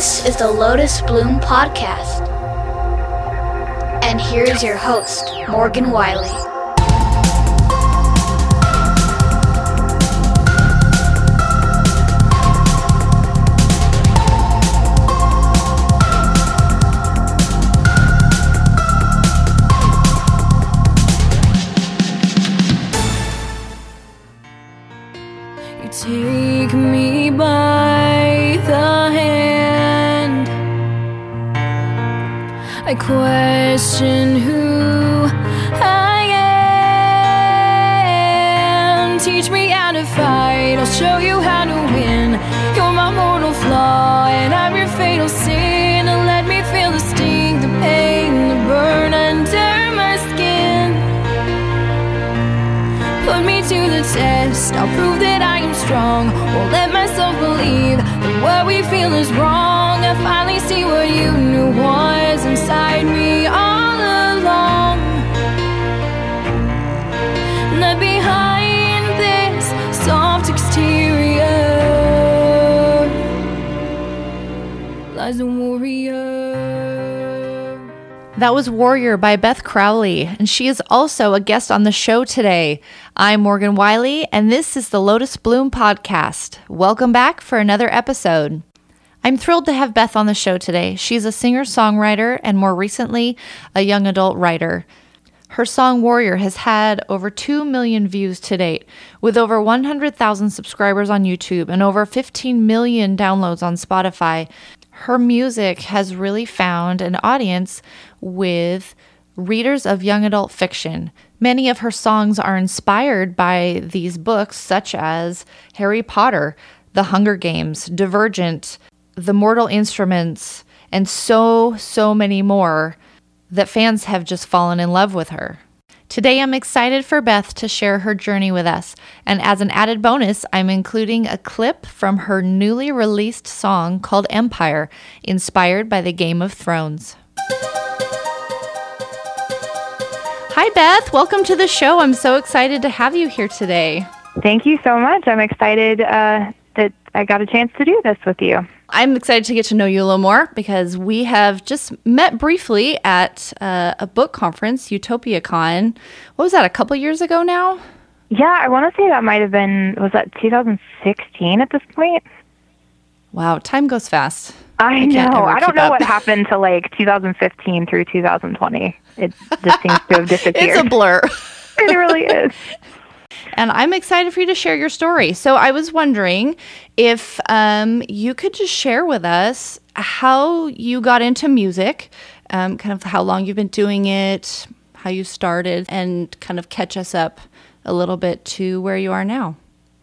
This is the Lotus Bloom Podcast. And here is your host, Morgan Wiley. Question who That was Warrior by Beth Crowley, and she is also a guest on the show today. I'm Morgan Wiley, and this is the Lotus Bloom Podcast. Welcome back for another episode. I'm thrilled to have Beth on the show today. She's a singer songwriter and more recently, a young adult writer. Her song Warrior has had over 2 million views to date, with over 100,000 subscribers on YouTube and over 15 million downloads on Spotify. Her music has really found an audience with readers of young adult fiction. Many of her songs are inspired by these books, such as Harry Potter, The Hunger Games, Divergent, The Mortal Instruments, and so, so many more that fans have just fallen in love with her. Today, I'm excited for Beth to share her journey with us. And as an added bonus, I'm including a clip from her newly released song called Empire, inspired by the Game of Thrones. Hi, Beth. Welcome to the show. I'm so excited to have you here today. Thank you so much. I'm excited uh, that I got a chance to do this with you. I'm excited to get to know you a little more because we have just met briefly at uh, a book conference, UtopiaCon. What was that, a couple years ago now? Yeah, I want to say that might have been, was that 2016 at this point? Wow, time goes fast. I, can't know. I don't know up. what happened to like 2015 through 2020. It just seems to have disappeared. It's a blur. it really is. And I'm excited for you to share your story. So I was wondering if um, you could just share with us how you got into music, um, kind of how long you've been doing it, how you started, and kind of catch us up a little bit to where you are now.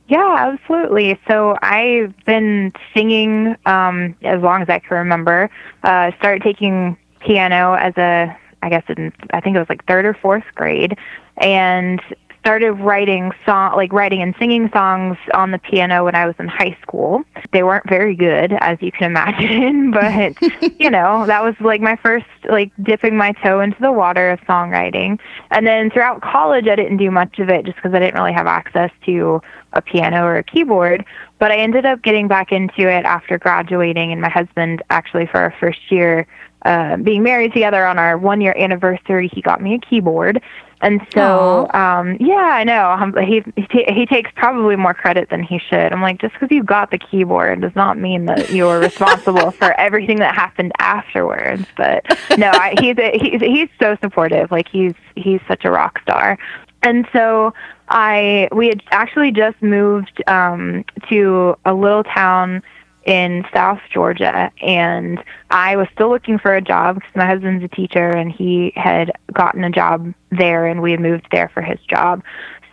Yeah, absolutely. So I've been singing um, as long as I can remember. Uh, started taking piano as a, I guess in, I think it was like third or fourth grade, and started writing song, like writing and singing songs on the piano when I was in high school. They weren't very good, as you can imagine, but you know that was like my first like dipping my toe into the water of songwriting. And then throughout college, I didn't do much of it just because I didn't really have access to a piano or a keyboard. But I ended up getting back into it after graduating, and my husband actually for our first year uh, being married together on our one year anniversary, he got me a keyboard. And so, um, yeah, I know. Um, he he, ta- he takes probably more credit than he should. I'm like, just because you got the keyboard does not mean that you're responsible for everything that happened afterwards. But no, I, he's a, he's he's so supportive. Like he's he's such a rock star. And so I we had actually just moved um, to a little town in South Georgia, and I was still looking for a job because my husband's a teacher, and he had gotten a job there, and we had moved there for his job.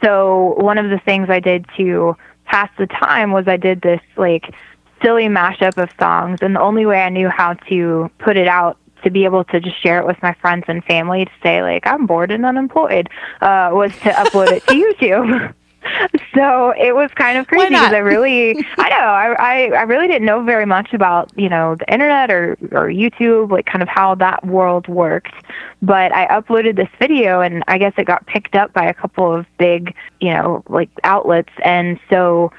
So one of the things I did to pass the time was I did this like silly mashup of songs, and the only way I knew how to put it out to be able to just share it with my friends and family to say like I'm bored and unemployed uh, was to upload it to YouTube. so it was kind of crazy because I really, I know, I, I, I really didn't know very much about, you know, the internet or, or YouTube, like kind of how that world worked. But I uploaded this video and I guess it got picked up by a couple of big, you know, like outlets. And so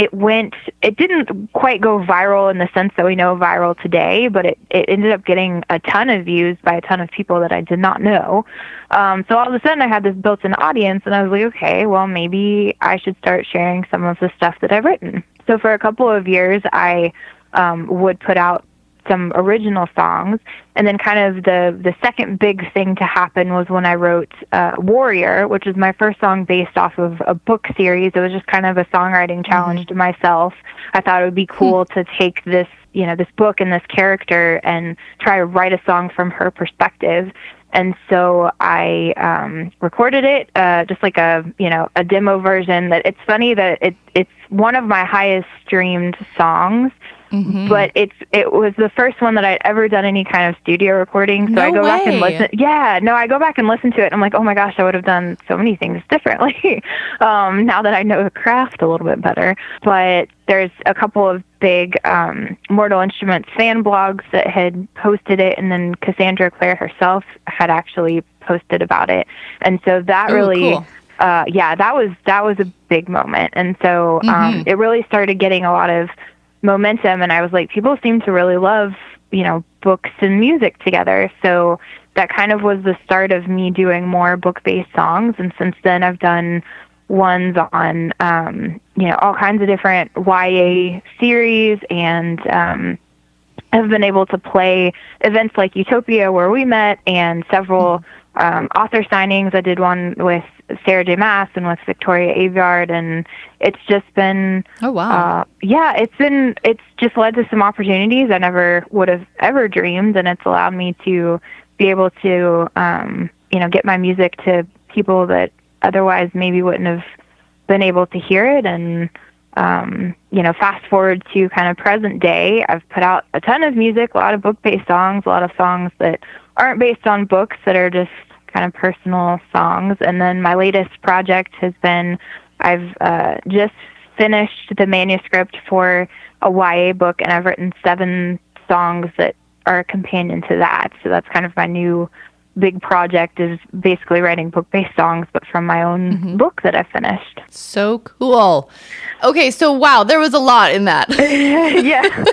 it went it didn't quite go viral in the sense that we know viral today but it, it ended up getting a ton of views by a ton of people that i did not know. Um, so all of a sudden i had this built-in audience and i was like okay well maybe i should start sharing some of the stuff that i've written. So for a couple of years i um, would put out some original songs. And then kind of the the second big thing to happen was when I wrote uh, Warrior, which was my first song based off of a book series. It was just kind of a songwriting challenge mm-hmm. to myself. I thought it would be hmm. cool to take this you know this book and this character and try to write a song from her perspective and so I um, recorded it, uh, just like a you know a demo version. That it's funny that it it's one of my highest streamed songs, Mm-hmm. But it's it was the first one that I'd ever done any kind of studio recording. So no I go way. back and listen. Yeah, no, I go back and listen to it. And I'm like, oh my gosh, I would have done so many things differently um, now that I know the craft a little bit better. But there's a couple of big um, Mortal Instruments fan blogs that had posted it, and then Cassandra Clare herself had actually posted about it. And so that Ooh, really. Cool. Uh, yeah, that was that was a big moment, and so um, mm-hmm. it really started getting a lot of momentum and I was like people seem to really love, you know, books and music together. So that kind of was the start of me doing more book-based songs and since then I've done ones on um, you know, all kinds of different YA series and um have been able to play events like Utopia where we met and several um, author signings. I did one with Sarah J. Maas and with Victoria Aveyard, and it's just been oh wow, uh, yeah, it's been it's just led to some opportunities I never would have ever dreamed, and it's allowed me to be able to um, you know get my music to people that otherwise maybe wouldn't have been able to hear it and um, you know, fast forward to kind of present day, I've put out a ton of music, a lot of book based songs, a lot of songs that aren't based on books that are just kind of personal songs. And then my latest project has been I've uh, just finished the manuscript for a YA book, and I've written seven songs that are a companion to that. So that's kind of my new big project is basically writing book based songs, but from my own mm-hmm. book that I finished. So cool. Okay, so wow, there was a lot in that. yeah,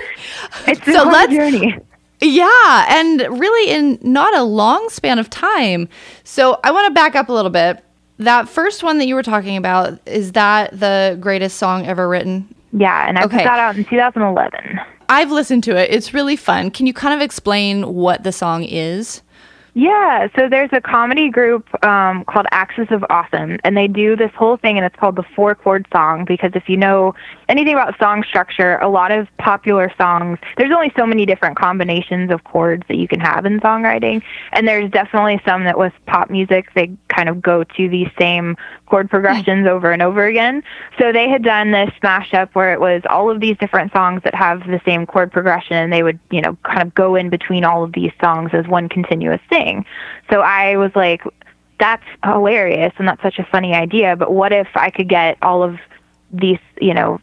it's a so let's, journey. Yeah, and really in not a long span of time. So I want to back up a little bit. That first one that you were talking about, is that the greatest song ever written? Yeah, and I okay. put that out in 2011. I've listened to it. It's really fun. Can you kind of explain what the song is? Yeah, so there's a comedy group um, called Axis of Awesome, and they do this whole thing, and it's called the four chord song. Because if you know anything about song structure, a lot of popular songs, there's only so many different combinations of chords that you can have in songwriting, and there's definitely some that with pop music they kind of go to these same chord progressions mm. over and over again. So they had done this mashup where it was all of these different songs that have the same chord progression, and they would you know kind of go in between all of these songs as one continuous thing. So I was like, that's hilarious and that's such a funny idea, but what if I could get all of these, you know,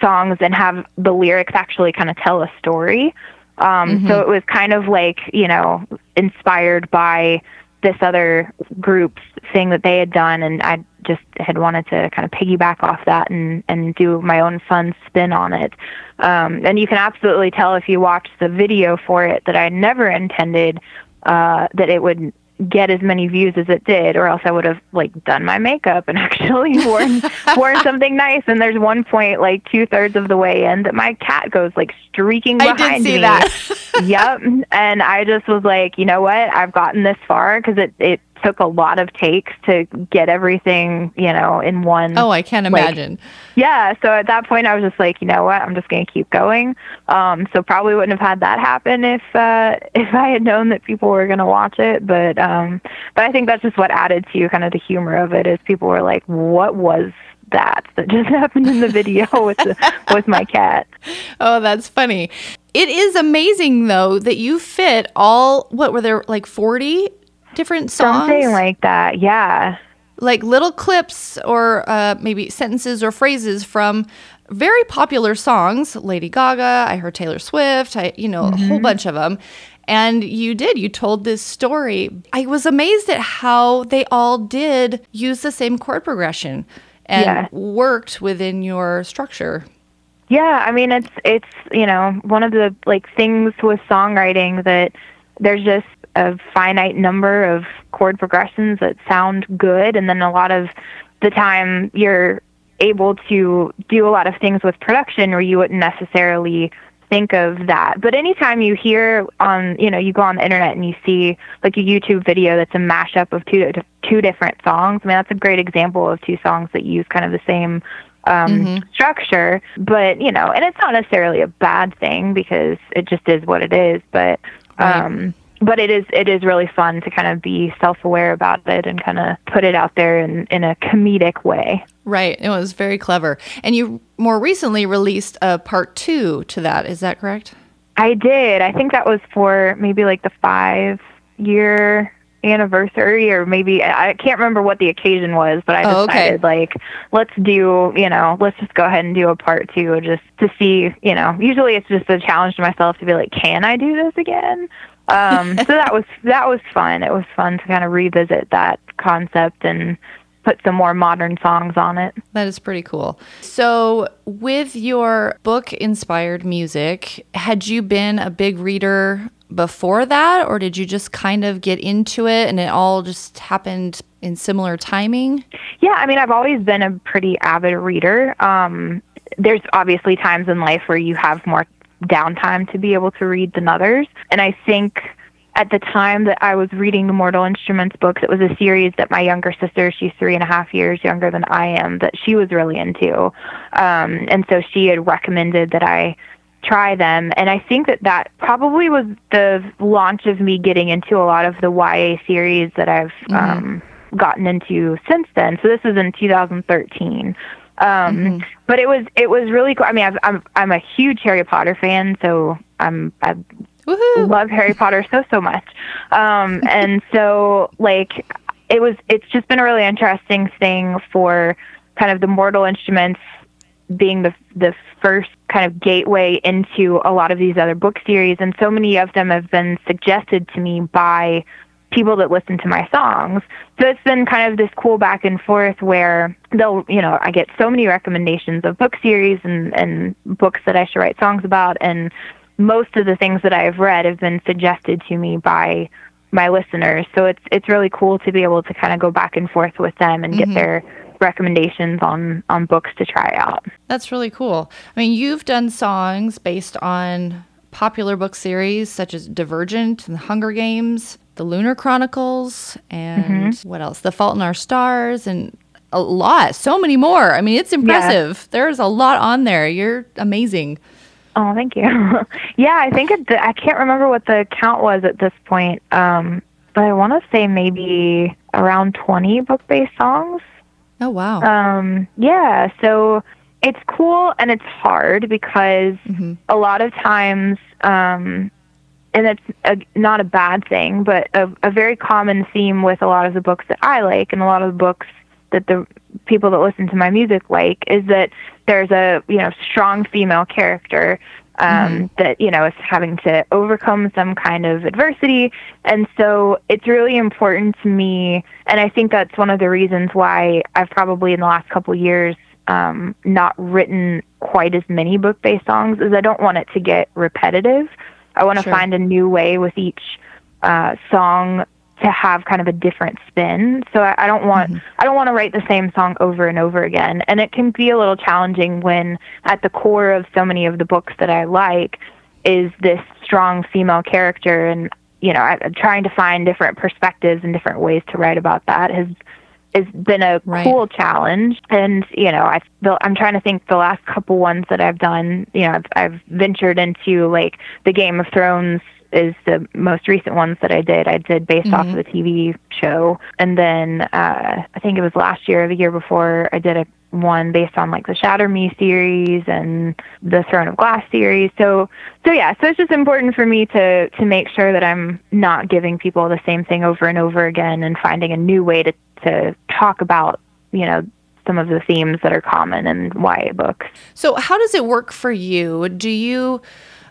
songs and have the lyrics actually kind of tell a story? Um, mm-hmm. So it was kind of like, you know, inspired by this other group's thing that they had done, and I just had wanted to kind of piggyback off that and and do my own fun spin on it. Um, and you can absolutely tell if you watch the video for it that I never intended uh, that it would get as many views as it did, or else I would have like done my makeup and actually worn worn something nice. And there's one point, like two thirds of the way in, that my cat goes like streaking behind I did see me. that. yep, and I just was like, you know what? I've gotten this far because it it took a lot of takes to get everything, you know, in one. Oh, I can't like, imagine. Yeah. So at that point, I was just like, you know what? I'm just going to keep going. Um, so probably wouldn't have had that happen if uh, if I had known that people were going to watch it. But um, but I think that's just what added to kind of the humor of it is people were like, what was that that just happened in the video with the, with my cat. Oh, that's funny. It is amazing though that you fit all what were there like 40 different songs? Something like that, yeah. Like little clips or uh, maybe sentences or phrases from very popular songs. Lady Gaga, I heard Taylor Swift, I you know, mm-hmm. a whole mm-hmm. bunch of them. And you did, you told this story. I was amazed at how they all did use the same chord progression. and Yeah. worked within your structure. Yeah, I mean it's it's you know one of the like things with songwriting that there's just a finite number of chord progressions that sound good, and then a lot of the time you're able to do a lot of things with production where you wouldn't necessarily think of that. But anytime you hear on you know you go on the internet and you see like a YouTube video that's a mashup of two two different songs, I mean that's a great example of two songs that use kind of the same um, structure. But you know, and it's not necessarily a bad thing because it just is what it is. But um, but it is it is really fun to kind of be self aware about it and kind of put it out there in in a comedic way. Right. It was very clever. And you more recently released a part two to that. Is that correct? I did. I think that was for maybe like the five year anniversary or maybe I can't remember what the occasion was, but I Oh, okay. decided like let's do, you know, let's just go ahead and do a part 2 just to see, you know, usually it's just a challenge to myself to be like can I do this again? Um so that was that was fun. It was fun to kind of revisit that concept and put some more modern songs on it. That is pretty cool. So, with your book inspired music, had you been a big reader before that, or did you just kind of get into it and it all just happened in similar timing? Yeah, I mean, I've always been a pretty avid reader. Um, there's obviously times in life where you have more downtime to be able to read than others. And I think at the time that I was reading the Mortal Instruments books, it was a series that my younger sister, she's three and a half years younger than I am, that she was really into. Um, and so she had recommended that I try them. And I think that that probably was the launch of me getting into a lot of the YA series that I've um, gotten into since then. So this was in 2013. Um, But it was it was really cool. I mean, I've, I'm I'm a huge Harry Potter fan, so I'm I love Harry Potter so so much. Um, and so like it was it's just been a really interesting thing for kind of the Mortal Instruments being the the first kind of gateway into a lot of these other book series and so many of them have been suggested to me by people that listen to my songs. So it's been kind of this cool back and forth where they'll, you know, I get so many recommendations of book series and, and books that I should write songs about. And most of the things that I've read have been suggested to me by my listeners. So it's, it's really cool to be able to kind of go back and forth with them and get mm-hmm. their recommendations on, on books to try out. That's really cool. I mean, you've done songs based on popular book series such as Divergent and The Hunger Games, The Lunar Chronicles, and mm-hmm. what else? The Fault in Our Stars, and a lot, so many more. I mean, it's impressive. There's a lot on there. You're amazing. Oh, thank you. yeah, I think it, I can't remember what the count was at this point, um, but I want to say maybe around 20 book-based songs. Oh, wow. Um, yeah, so it's cool and it's hard because a lot of times, um, and it's a, not a bad thing, but a, a very common theme with a lot of the books that I like and a lot of the books that the people that listen to my music like is that there's a you know strong female character um, that you know is having to overcome some kind of adversity, and so it's really important to me. And I think that's one of the reasons why I've probably in the last couple of years um, not written quite as many book-based songs, is I don't want it to get repetitive. I want to Sure. find a new way with each uh, song to have kind of a different spin. So I, I don't want mm-hmm. I don't want to write the same song over and over again. And it can be a little challenging when at the core of so many of the books that I like is this strong female character and you know, I, trying to find different perspectives and different ways to write about that has has been a Right. cool challenge. And you know, I I'm trying to think the last couple ones that I've done. You know, I've, I've ventured into like the Game of Thrones is the most recent ones that I did. I did based off of the TV show, and then uh, I think it was last year or the year before I did a one based on like the Shatter Me series and the Throne of Glass series. So so yeah, so it's just important for me to to make sure that I'm not giving people the same thing over and over again and finding a new way to to talk about, you know, some of the themes that are common in YA books. So, how does it work for you? Do you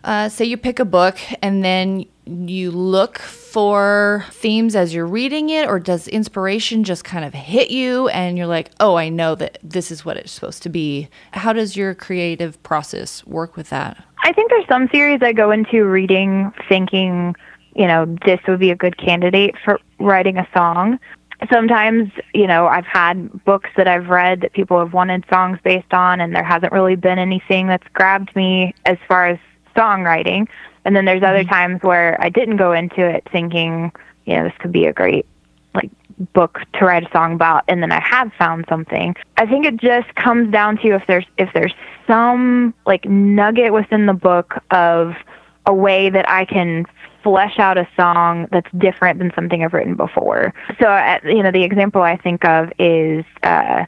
uh, say you pick a book and then you look for themes as you're reading it, or does inspiration just kind of hit you and you're like, oh, I know that this is what it's supposed to be? How does your creative process work with that? I think there's some series I go into reading thinking, you know, this would be a good candidate for writing a song. Sometimes, you know, I've had books that I've read that people have wanted songs based on, and there hasn't really been anything that's grabbed me as far as songwriting. And then there's other times where I didn't go into it thinking, you know, this could be a great like book to write a song about and then I have found something. I think it just comes down to if there's if there's some like nugget within the book of a way that I can flesh out a song that's different than something I've written before. So, uh, you know, the example I think of is uh,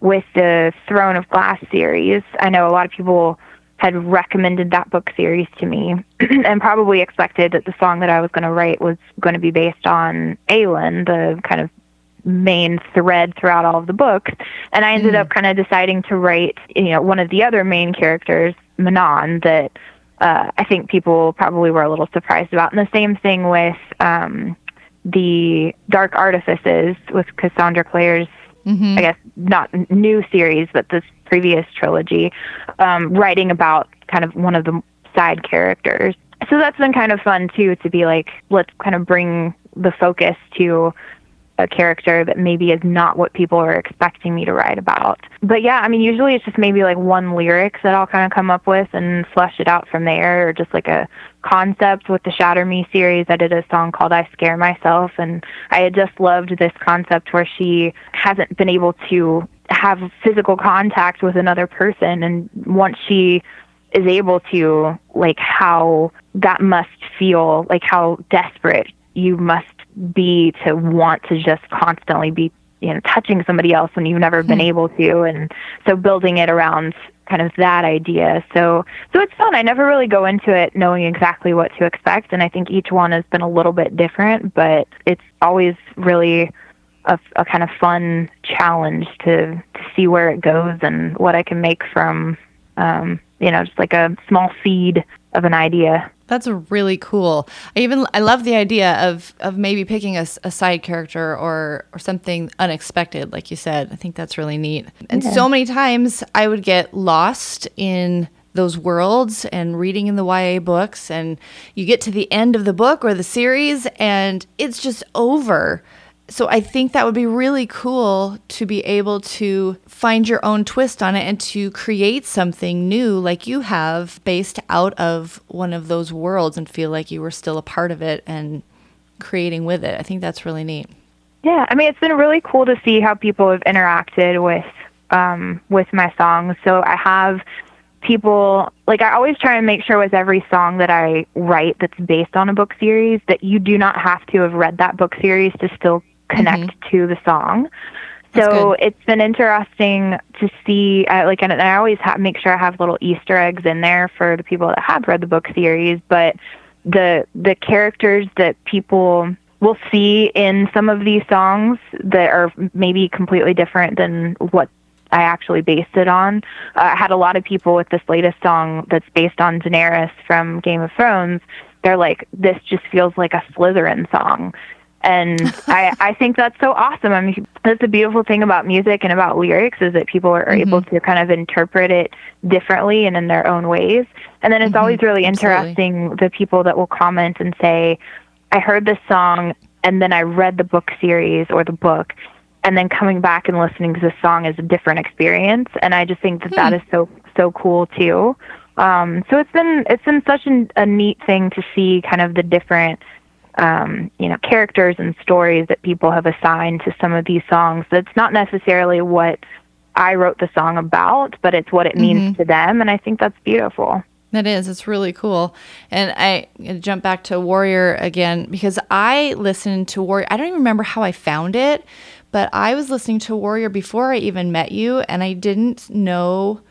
with the Throne of Glass series. I know a lot of people had recommended that book series to me and probably expected that the song that I was going to write was going to be based on Aelin, the kind of main thread throughout all of the books. And I ended mm. up kind of deciding to write, you know, one of the other main characters, Manon, that uh, I think people probably were a little surprised about. And the same thing with um, the Dark Artifices with Cassandra Clare's mm-hmm. I guess not new series, but this previous trilogy, um, writing about kind of one of the side characters. So that's been kind of fun too to be like, let's kind of bring the focus to a character that maybe is not what people are expecting me to write about. But yeah, I mean, usually it's just maybe like one lyric that I'll kind of come up with and flesh it out from there, or just like a concept with the Shatter Me series. I did a song called I Scare Myself, and I had just loved this concept where she hasn't been able to have physical contact with another person, and once she is able to, like how that must feel, like how desperate you must be to want to just constantly be you know touching somebody else when you've never been hmm. able to and so building it around kind of that idea so so it's fun i never really go into it knowing exactly what to expect and i think each one has been a little bit different but it's always really a, a kind of fun challenge to to see where it goes and what i can make from um you know just like a small seed of an idea that's really cool. I even I love the idea of of maybe picking a, a side character or or something unexpected, like you said. I think that's really neat. And yeah. so many times I would get lost in those worlds and reading in the YA books, and you get to the end of the book or the series, and it's just over so I think that would be really cool to be able to find your own twist on it and to create something new like you have based out of one of those worlds and feel like you were still a part of it and creating with it. I think that's really neat. Yeah, I mean it's been really cool to see how people have interacted with um, with my songs. So I have people like I always try and make sure with every song that I write that's based on a book series that you do not have to have read that book series to still connect mm-hmm. to the song. So it's been interesting to see, uh, like, and I always have, make sure I have little Easter eggs in there for the people that have read the book series. But the the characters that people will see in some of these songs that are maybe completely different than what I actually based it on. Uh, I had a lot of people with this latest song that's based on Daenerys from Game of Thrones. They're like, this just feels like a Slytherin song and I, I think that's so awesome. I mean, that's the beautiful thing about music and about lyrics is that people are mm-hmm. able to kind of interpret it differently and in their own ways. And then it's mm-hmm. always really interesting Absolutely. the people that will comment and say, I heard this song and then I read the book series or the book and then coming back and listening to the song is a different experience. And I just think that hmm. that is so, so cool too. Um, so it's been, it's been such an, a neat thing to see kind of the different um, you know, characters and stories that people have assigned to some of these songs. That's not necessarily what I wrote the song about, but it's what it means mm-hmm. to them, and I think that's beautiful. That is. It's really cool. And I jump back to Warrior again because I listened to Warrior. I don't even remember how I found it, but I was listening to Warrior before I even met you, and I didn't know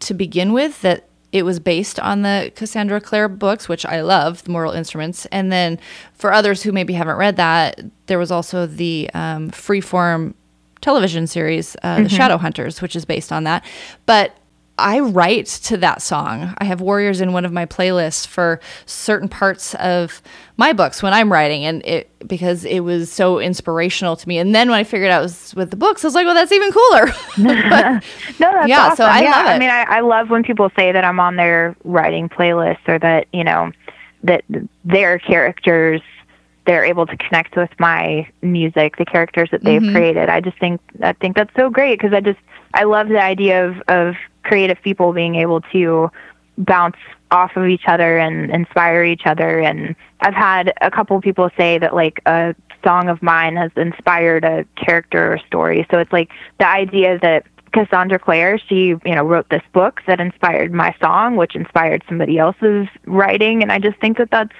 to begin with that it was based on the Cassandra Clare books, which I love, the Mortal Instruments. And then for others who maybe haven't read that, there was also the um, freeform television series, uh, mm-hmm. The Shadow Hunters, which is based on that. But I write to that song. I have Warriors in one of my playlists for certain parts of my books when I'm writing, and it because it was so inspirational to me. And then when I figured out it was with the books, I was like, well, that's even cooler. no, that's Yeah, awesome. so I yeah, love I mean, I, I love when people say that I'm on their writing playlist or that you know that their characters they're able to connect with my music, the characters that they've mm-hmm. created. I just think I think that's so great because I just I love the idea of of creative people being able to bounce off of each other and inspire each other and I've had a couple people say that like a song of mine has inspired a character or story. So it's like the idea that Cassandra Clare, she, you know, wrote this book that inspired my song, which inspired somebody else's writing and I just think that that's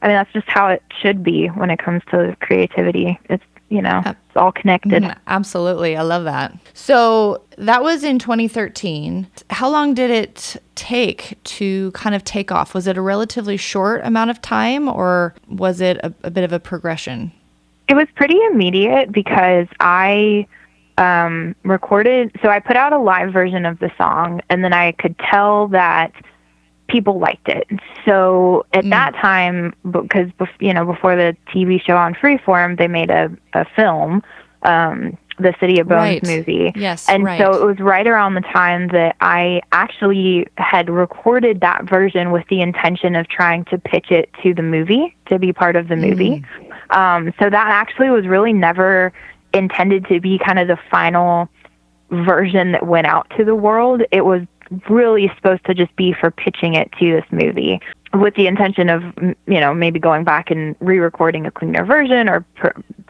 I mean that's just how it should be when it comes to creativity. It's, you know, it's all connected. Mm, Absolutely. I love that. So that was in 2013. How long did it take to kind of take off? Was it a relatively short amount of time or was it a, a bit of a progression? It was pretty immediate because I um, recorded, so I put out a live version of the song, and then I could tell that people liked it. So at that time, because you know before the TV show on Freeform, they made a a film, um, the City of Bones Right. movie. Yes, and right. so it was right around the time that I actually had recorded that version with the intention of trying to pitch it to the movie to be part of the movie. Um, so that actually was really never intended to be kind of the final version that went out to the world. It was really supposed to just be for pitching it to this movie with the intention of you know maybe going back and re-recording a cleaner version or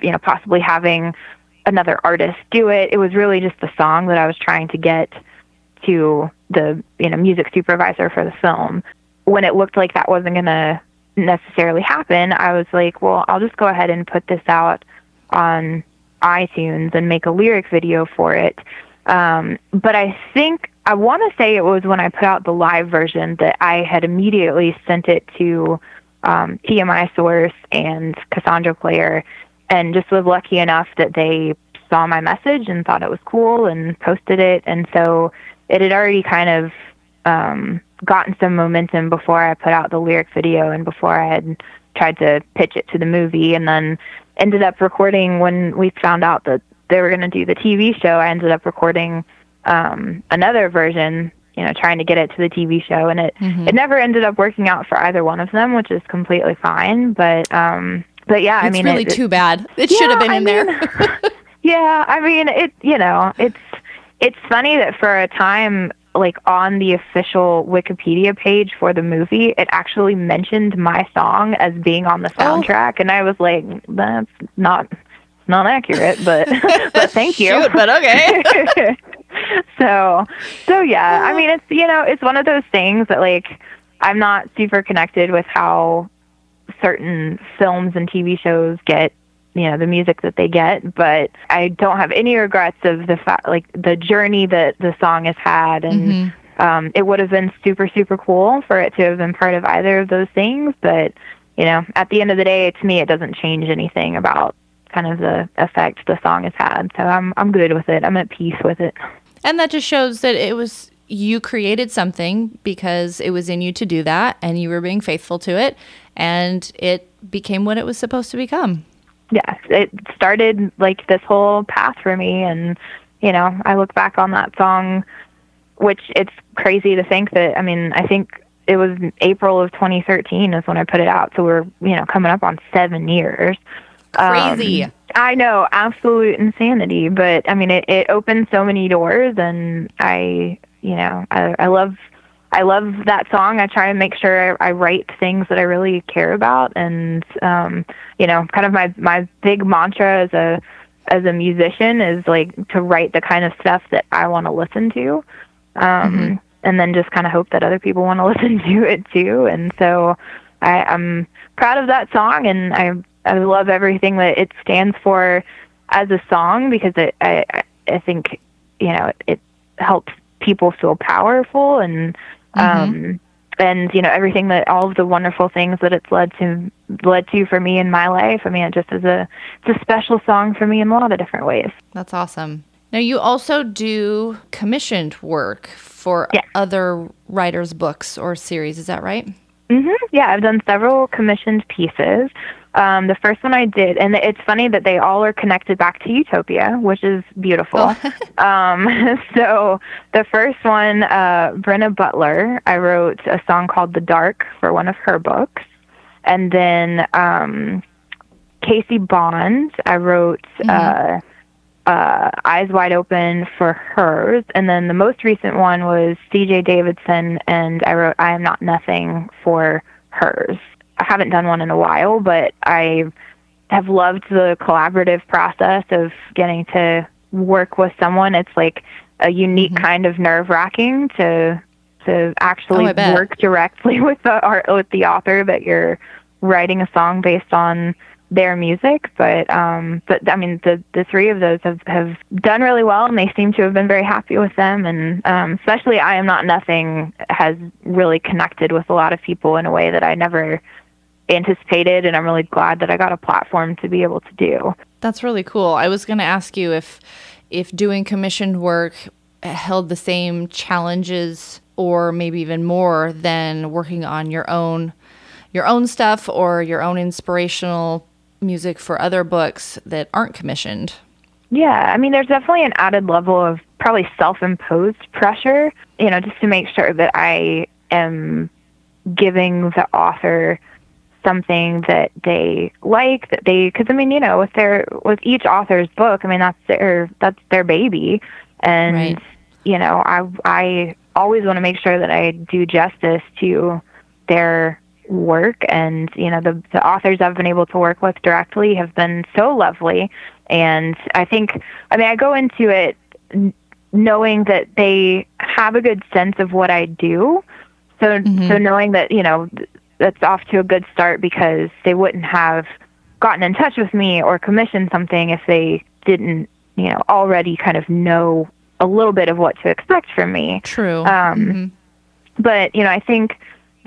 you know possibly having another artist do it. It was really just the song that I was trying to get to the you know music supervisor for the film. When it looked like that wasn't going to necessarily happen, I was like, well, I'll just go ahead and put this out on iTunes and make a lyric video for it. Um, but I think I want to say it was when I put out the live version that I had immediately sent it to um, TMI Source and Cassandra Clare, and just was lucky enough that they saw my message and thought it was cool and posted it. And so it had already kind of um, gotten some momentum before I put out the lyric video and before I had tried to pitch it to the movie. And then ended up recording when we found out that they were going to do the TV show. I ended up recording um, another version, you know, trying to get it to the TV show, and it it never ended up working out for either one of them, which is completely fine. But um, but yeah, I mean it's really it, too bad. It should have Yeah, been I in there. yeah, I mean, it. You know, it's it's funny that for a time, like on the official Wikipedia page for the movie, it actually mentioned my song as being on the soundtrack, and I was like, that's not not accurate, but but thank you. Shoot, but okay. so so yeah i mean it's you know it's one of those things that like i'm not super connected with how certain films and tv shows get you know the music that they get but i don't have any regrets of the fact like the journey that the song has had and um it would have been super super cool for it to have been part of either of those things but you know at the end of the day to me it doesn't change anything about kind of the effect the song has had so i'm i'm good with it. I'm at peace with it And that just shows that it was you created something because it was in you to do that and you were being faithful to it and it became what it was supposed to become. yes, it started like this whole path for me. And, you know, I look back on that song, which it's crazy to think that, I mean, I think it was April of 2013 is when I put it out. So we're, you know, coming up on seven years. Crazy. Um, I know, absolute insanity. But I mean, it, it opened so many doors, and I, you know, I, I love, I love that song. I try and make sure I, I write things that I really care about, and um, you know, kind of my my big mantra as a as a musician is like to write the kind of stuff that I want to listen to. Um, And then just kind of hope that other people want to listen to it too. And so I, I'm proud of that song, and I I love everything that it stands for as a song because it I I- think you know it, helps people feel powerful and um and you know everything that all of the wonderful things that it's led to led to for me in my life. I mean, it just is a it's a special song for me in a lot of different ways. That's awesome. Now, you also do commissioned work for Yeah. other writers' books or series. Is that right? Mm-hmm. Yeah, I've done several commissioned pieces. Um, the first one I did, and it's funny that they all are connected back to Utopia, which is beautiful. um, so the first one, uh, Brenna Butler, I wrote a song called "The Dark" for one of her books, and then um, Casey Bond, I wrote. Uh, uh, Eyes Wide Open for hers. And then the most recent one was CJ Davidson, and I wrote I Am Not Nothing for hers. I haven't done one in a while, but I have loved the collaborative process of getting to work with someone. It's like a unique kind of nerve wracking to to actually Oh, work directly with the art with the author that you're writing a song based on their music. But um but i mean the the three of those have have done really well and they seem to have been very happy with them. And um especially i am not nothing has really connected with a lot of people in a way that i never anticipated and i'm really glad that i got a platform to be able to do That's really cool. I was going to ask you if if doing commissioned work held the same challenges or maybe even more than working on your own your own stuff or your own inspirational music for other books that aren't commissioned. Yeah, I mean, there's definitely an added level of probably self imposed pressure, you know, just to make sure that I am giving the author something that they like that they because i mean you know with their with each author's book i mean that's their that's their baby. And Right. you know i i always want to make sure that i do justice to their work. And you know the the authors I've been able to work with directly have been so lovely. And I think I mean I go into it knowing that they have a good sense of what I do. So mm-hmm. so knowing that you know that's off to a good start because they wouldn't have gotten in touch with me or commissioned something if they didn't you know already kind of know a little bit of what to expect from me True. um, but you know, I think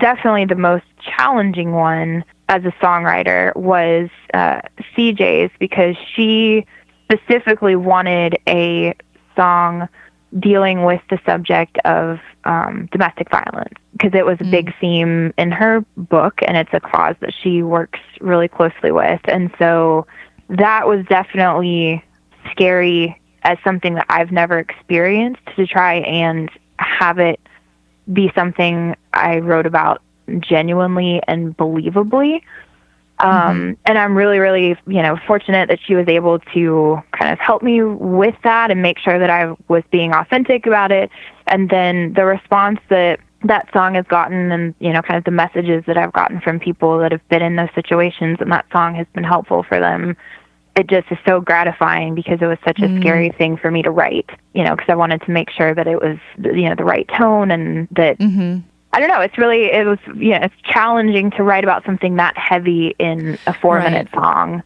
definitely the most challenging one as a songwriter was uh, CJ's because she specifically wanted a song dealing with the subject of um, domestic violence because it was a big theme in her book and it's a cause that she works really closely with and so that was definitely scary as something that I've never experienced to try and have it be something I wrote about genuinely and believably. Um, mm-hmm. And I'm really, really, you know, fortunate that she was able to kind of help me with that and make sure that I was being authentic about it. And then the response that that song has gotten and, you know, kind of the messages that I've gotten from people that have been in those situations and that song has been helpful for them it just is so gratifying because it was such a mm-hmm. scary thing for me to write, you know, because I wanted to make sure that it was, you know, the right tone and that, mm-hmm. I don't know, it's really, it was, you know, it's challenging to write about something that heavy in a four Right. minute song.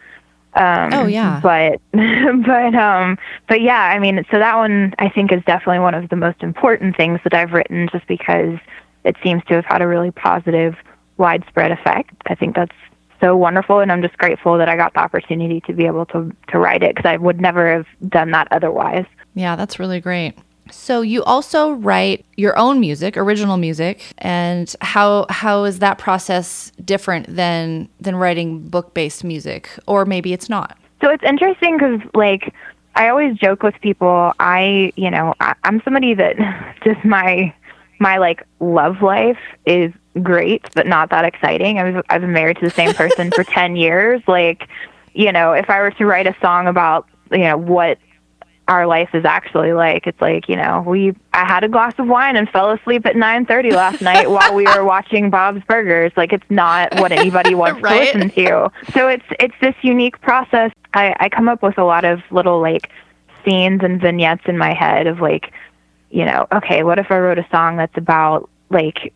Um, Oh, yeah. But, but, um, but yeah, I mean, so that one I think is definitely one of the most important things that I've written just because it seems to have had a really positive, widespread effect. I think that's so wonderful, and I'm just grateful that I got the opportunity to be able to to write it because I would never have done that otherwise. Yeah, that's really great. So you also write your own music, original music, and how how is that process different than than writing book-based music or maybe it's not? So it's interesting because, like, I always joke with people. I, you know, I, I'm somebody that just my my like love life is great, but not that exciting. I've I've been married to the same person for ten years. Like, you know, if I were to write a song about you know what our life is actually like, it's like you know we I had a glass of wine and fell asleep at nine thirty last night while we were watching Bob's Burgers. Like, it's not what anybody wants Right. to listen to. So it's it's this unique process. I, I come up with a lot of little like scenes and vignettes in my head of like, you know, okay, what if I wrote a song that's about like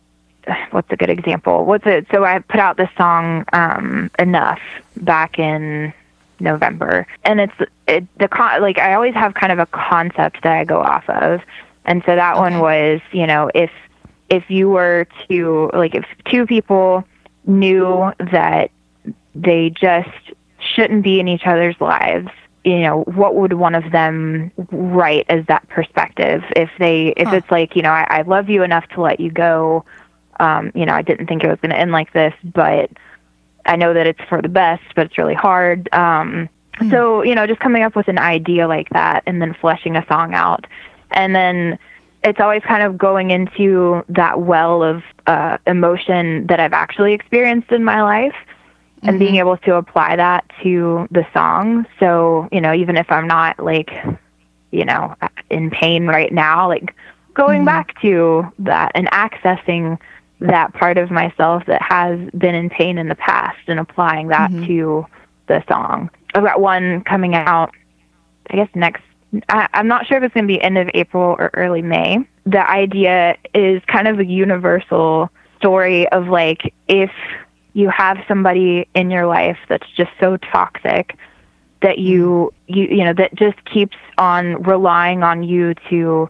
what's a good example? What's it so I put out this song um enough back in November. And it's it the con- like I always have kind of a concept that I go off of. And so that one was, you know, if if you were to like if two people knew that they just shouldn't be in each other's lives you know, what would one of them write as that perspective? If they, if Huh. it's like, you know, I, I love you enough to let you go. Um, you know, I didn't think it was going to end like this, but I know that it's for the best, but it's really hard. Um, So, you know, just coming up with an idea like that and then fleshing a song out. And then it's always kind of going into that well of uh, emotion that I've actually experienced in my life and being able to apply that to the song. So, you know, even if I'm not like, you know, in pain right now, like going back to that and accessing that part of myself that has been in pain in the past and applying that mm-hmm. to the song. I've got one coming out, I guess next. I, I'm not sure if it's going to be end of April or early May. The idea is kind of a universal story of like if you have somebody in your life that's just so toxic that you mm-hmm. you you know that just keeps on relying on you to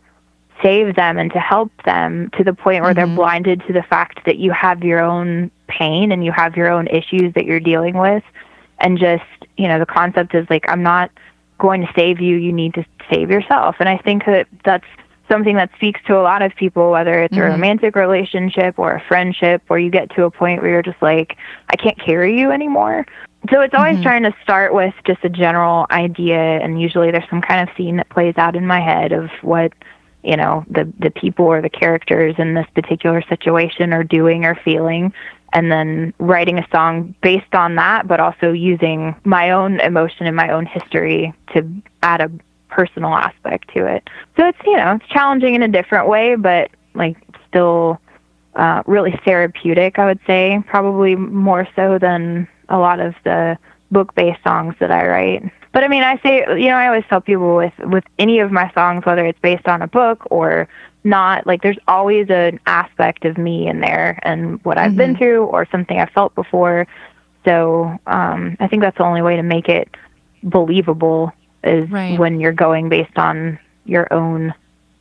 save them and to help them to the point where they're mm-hmm. blinded to the fact that you have your own pain and you have your own issues that you're dealing with. And just you know the concept is like i'm not going to save you you need to save yourself. And i think that that's something that speaks to a lot of people whether it's a mm-hmm. romantic relationship or a friendship where you get to a point where you're just like i can't carry you anymore. So it's always mm-hmm. trying to start with just a general idea. And usually there's some kind of scene that plays out in my head of what you know the the people or the characters in this particular situation are doing or feeling and then writing a song based on that but also using my own emotion and my own history to add a personal aspect to it. So it's you know it's challenging in a different way but like still uh, really therapeutic i would say probably more so than a lot of the book based songs that i write but I mean, I say, you know, I always tell people with with any of my songs, whether it's based on a book or not, like there's always an aspect of me in there and what I've been through or something I've felt before. So um, I think that's the only way to make it believable is Right. when you're going based on your own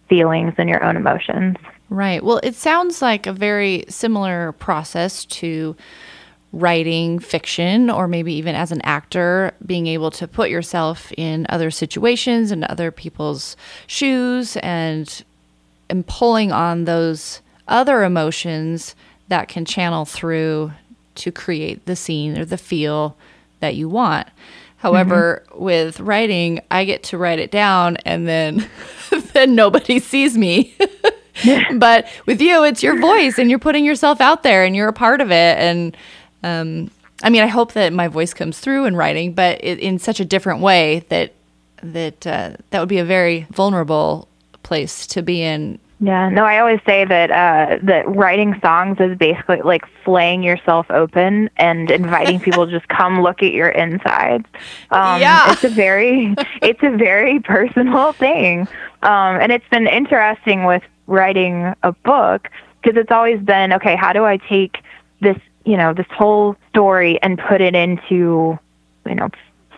feelings and your own emotions. Right. Well, it sounds like a very similar process to writing fiction or maybe even as an actor being able to put yourself in other situations and other people's shoes and and pulling on those other emotions that can channel through to create the scene or the feel that you want. However, mm-hmm. with writing, I get to write it down and then then nobody sees me. but with you, it's your voice and you're putting yourself out there and you're a part of it. And um, I mean, I hope that my voice comes through in writing, but it, in such a different way that that uh, that would be a very vulnerable place to be in. Yeah, no, I always say that uh, that writing songs is basically like flaying yourself open and inviting people to just come look at your insides. Um, Yeah. it's a very it's a very personal thing, um, and it's been interesting with writing a book because it's always been okay. How do I take this you know this whole story and put it into you know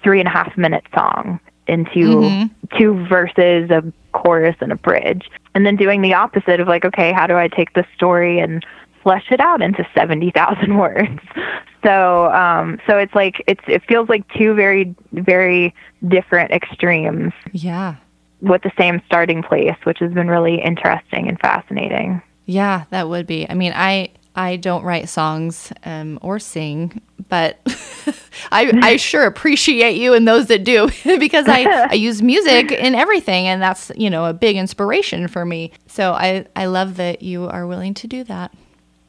three and a half minute song into two verses, a chorus, and a bridge, and then doing the opposite of like, okay, how do I take this story and flesh it out into seventy thousand words? So, um, so it's like it's it feels like two very very different extremes Yeah. with the same starting place, which has been really interesting and fascinating. Yeah, that would be. I mean, I I don't write songs um, or sing, but I I sure appreciate you and those that do because I I use music in everything, and that's you know a big inspiration for me. So I I love that you are willing to do that.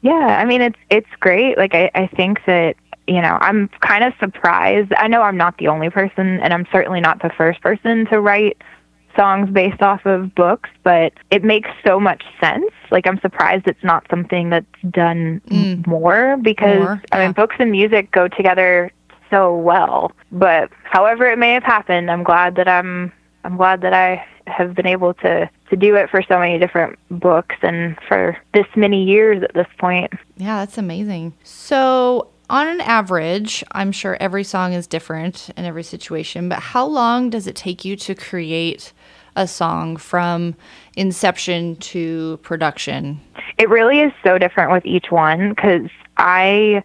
Yeah, I mean it's it's great. Like I, I think that you know I'm kind of surprised. I know I'm not the only person, and I'm certainly not the first person to write songs based off of books, but it makes so much sense. Like I'm surprised it's not something that's done m- more because More, I mean books and music go together so well. But however it may have happened, I'm glad that I'm I'm glad that I have been able to to do it for so many different books and for this many years at this point. Yeah, that's amazing. So, on an average, I'm sure every song is different in every situation, but how long does it take you to create a song from inception to production? It really is so different with each one because I,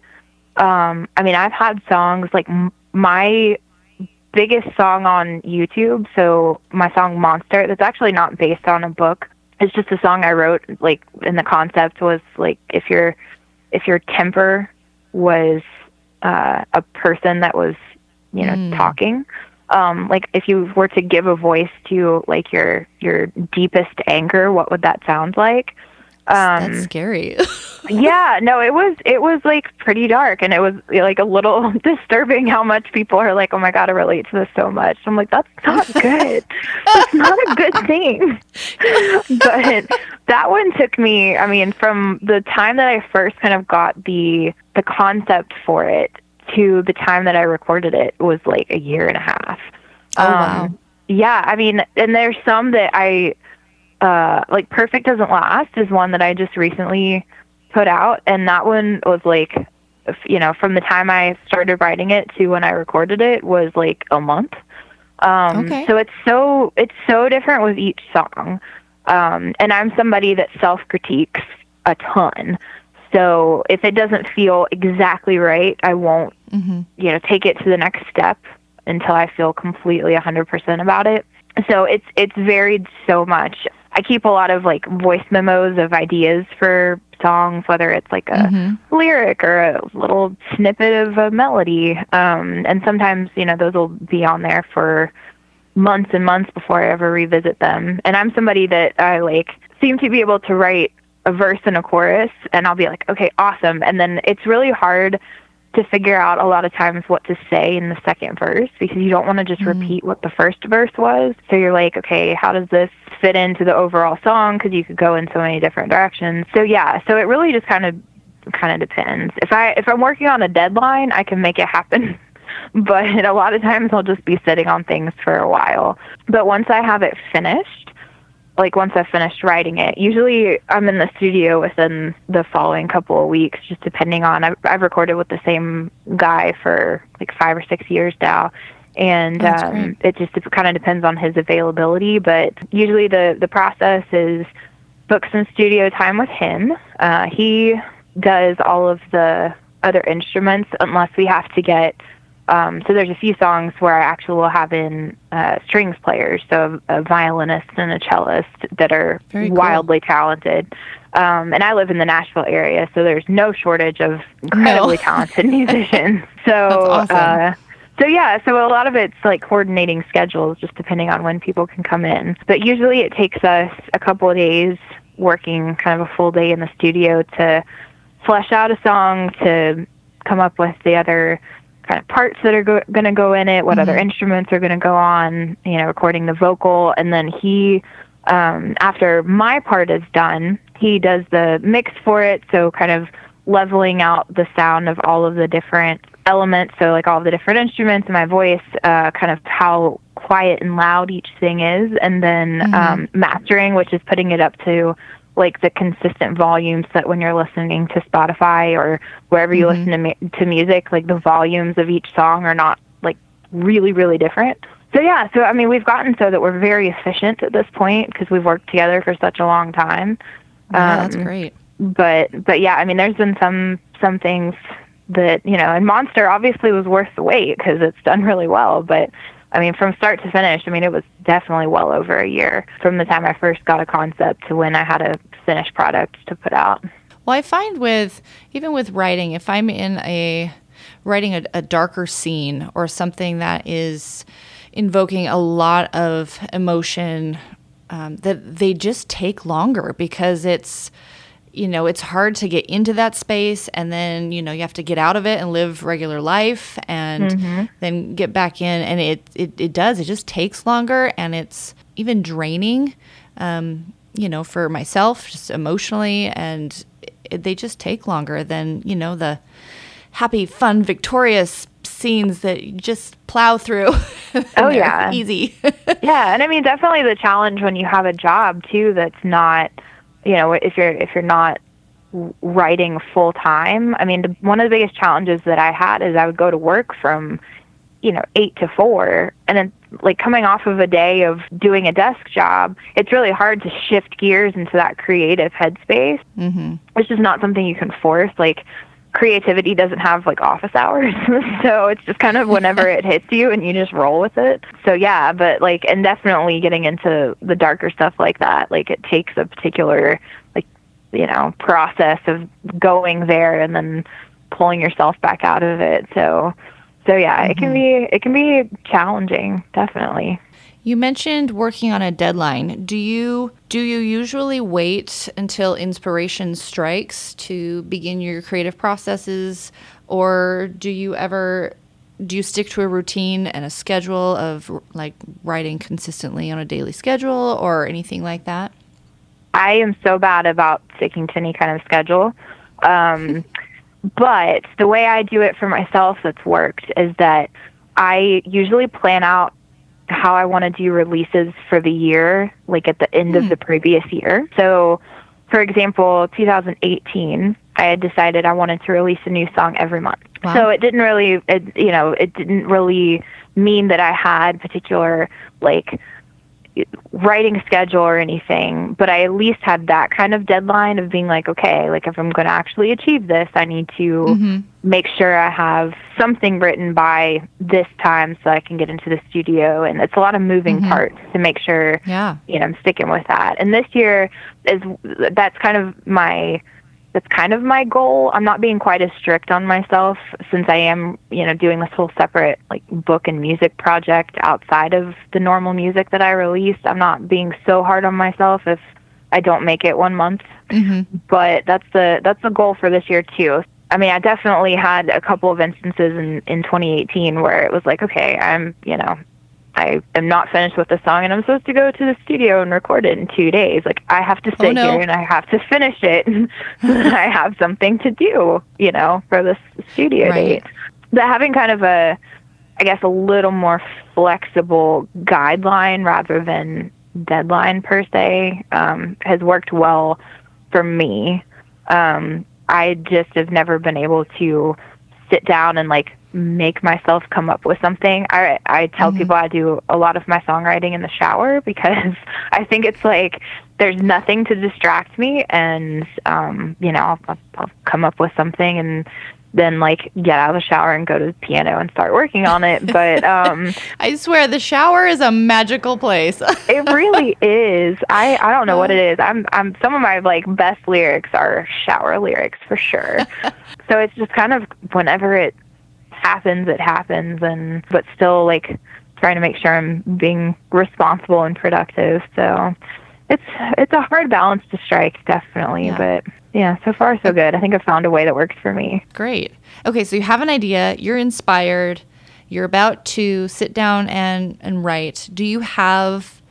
um, I mean, I've had songs like m- my biggest song on YouTube. So my song Monster, that's actually not based on a book. It's just a song I wrote. Like, and the concept was like if your if your temper was uh, a person that was, you know, Mm. talking. Um, like if you were to give a voice to like your your deepest anger, what would that sound like? Um, That's scary. yeah no it was it was like pretty dark and it was like a little disturbing how much people are like oh my god i relate to this so much i'm like that's not good that's not a good thing but that one took me i mean from the time that i first kind of got the the concept for it to the time that i recorded it was like a year and a half Oh, wow. yeah i mean and there's some that i uh like perfect doesn't last is one that i just recently put out and that one was like you know from the time i started writing it to when i recorded it was like a month um Okay. so it's so it's so different with each song um and i'm somebody that self critiques a ton so if it doesn't feel exactly right i won't hmm you know take it to the next step until I feel completely 100% about it. So it's it's varied so much. I keep a lot of like voice memos of ideas for songs, whether it's like a Mhm. lyric or a little snippet of a melody. Um, and sometimes you know those will be on there for months and months before I ever revisit them. And I'm somebody that I like seem to be able to write a verse and a chorus, and I'll be like, okay, awesome. And then it's really hard to figure out a lot of times what to say in the second verse because you don't want to just mm-hmm. repeat what the first verse was. So you're like, okay, how does this fit into the overall song? Because you could go in so many different directions. So yeah, so it really just kind of kind of depends. If I if I'm working on a deadline, I can make it happen. But a lot of times I'll just be sitting on things for a while. But once I have it finished, like once I've finished writing it, usually I'm in the studio within the following couple of weeks, just depending on. I've, I've recorded with the same guy for like five or six years now, and um, it just kind of depends on his availability. But usually the the process is book some studio time with him. Uh, he does all of the other instruments unless we have to get um, so there's a few songs where I actually will have in uh, strings players, so a violinist and a cellist that are cool. wildly talented. Um, and I live in the Nashville area, so there's no shortage of incredibly talented musicians. So, That's awesome. uh, so yeah, so a lot of it's like coordinating schedules, just depending on when people can come in. But usually it takes us a couple of days working kind of a full day in the studio to flesh out a song, to come up with the other kind of parts that are go- going to go in it, what other instruments are going to go on, you know, recording the vocal, and then he, um, after my part is done, he does the mix for it, so kind of leveling out the sound of all of the different elements, so like all the different instruments and my voice, uh, kind of how quiet and loud each thing is, and then um, mastering, which is putting it up to like the consistent volumes that when you're listening to Spotify or wherever you listen to mu- to music, like the volumes of each song are not like really really different. So yeah, so I mean we've gotten so that we're very efficient at this point because we've worked together for such a long time. Yeah, that's Um, great. But but yeah, I mean there's been some some things that you know, and Monster obviously was worth the wait because it's done really well, but. I mean, from start to finish, I mean, it was definitely well over a year from the time I first got a concept to when I had a finished product to put out. Well, I find with even with writing, if I'm in a writing a, a darker scene or something that is invoking a lot of emotion, um, that they just take longer because it's you know it's hard to get into that space and then you know you have to get out of it and live regular life and then get back in and it, it it does it just takes longer and it's even draining um, you know for myself just emotionally and it, they just take longer than you know the happy fun victorious scenes that you just plow through. Oh, yeah. easy. Yeah, and I mean definitely the challenge when you have a job too that's not, you know, if you're if you're not writing full time. I mean, the, one of the biggest challenges that I had is I would go to work from, you know, eight to four, and then like coming off of a day of doing a desk job, it's really hard to shift gears into that creative headspace. hmm It's just not something you can force. Like creativity doesn't have like office hours. so it's just kind of whenever it hits you and you just roll with it. So yeah, but like and definitely getting into the darker stuff like that, like it takes a particular like you know, process of going there and then pulling yourself back out of it. So so yeah, mm-hmm. it can be it can be challenging, definitely. You mentioned working on a deadline. Do you do you usually wait until inspiration strikes to begin your creative processes or do you ever do you stick to a routine and a schedule of like writing consistently on a daily schedule or anything like that? I am so bad about sticking to any kind of schedule. Um, but the way I do it for myself that's worked is that I usually plan out how I want to do releases for the year, like at the end mm. of hmm. the previous year. So, for example, 2018, I had decided I wanted to release a new song every month. Wow. So it didn't really, it, you know, it didn't really mean that I had particular like writing schedule or anything, but I at least had that kind of deadline of being like, okay, like if I'm going to actually achieve this, I need to mm-hmm. Make sure I have something written by this time so I can get into the studio. And it's a lot of moving mm-hmm. parts to make sure, yeah, you know, I'm sticking with that. And this year is that's kind of my that's kind of my goal. I'm not being quite as strict on myself since I am, you know, doing this whole separate like book and music project outside of the normal music that I release. I'm not being so hard on myself if I don't make it one month. Mm-hmm. But that's the that's the goal for this year too. I mean, I definitely had a couple of instances in in 2018 where it was like, okay, I'm, you know, I am not finished with the song and I'm supposed to go to the studio and record it in two days. Like I have to stay oh, no. here and I have to finish it so I have something to do, you know, for this studio right. date. But having kind of a I guess a little more flexible guideline rather than deadline per se um, has worked well for me. Um, I just have never been able to sit down and like make myself come up with something. I I tell mm-hmm. people I do a lot of my songwriting in the shower because I think it's like there's nothing to distract me, and um, you know I'll, I'll come up with something and then like get out of the shower and go to the piano and start working on it. But um, I swear the shower is a magical place. it really is. I I don't know what it is. I'm I'm some of my like best lyrics are shower lyrics for sure. so it's just kind of whenever it happens, it happens, and but still like trying to make sure I'm being responsible and productive. So it's it's a hard balance to strike, definitely. Yeah. But yeah, so far so good. I think I found a way that works for me. Great. Okay, so you have an idea, you're inspired, you're about to sit down and and write. Do you have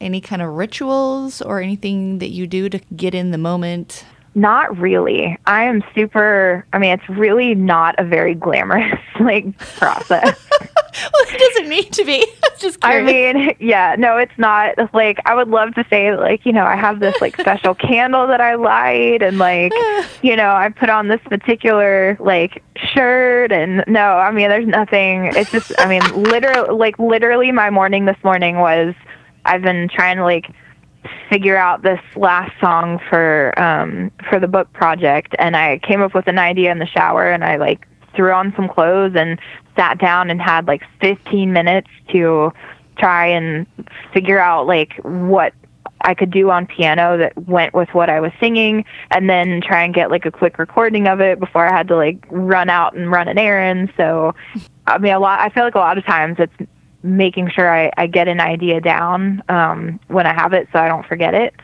any kind of rituals or anything that you do to get in the moment? Not really. I am super. I mean, it's really not a very glamorous like process. well, it doesn't need to be. Just curious. I mean, yeah, no, it's not. Like, I would love to say, like, you know, I have this like special candle that I light, and like, you know, I put on this particular like shirt, and no, I mean, there's nothing. It's just, I mean, literally, like, literally, my morning this morning was, I've been trying to like figure out this last song for um for the book project and I came up with an idea in the shower and I like threw on some clothes and sat down and had like 15 minutes to try and figure out like what I could do on piano that went with what I was singing and then try and get like a quick recording of it before I had to like run out and run an errand. So I mean a lot I feel like a lot of times it's making sure I, I get an idea down um, when I have it so I don't forget it.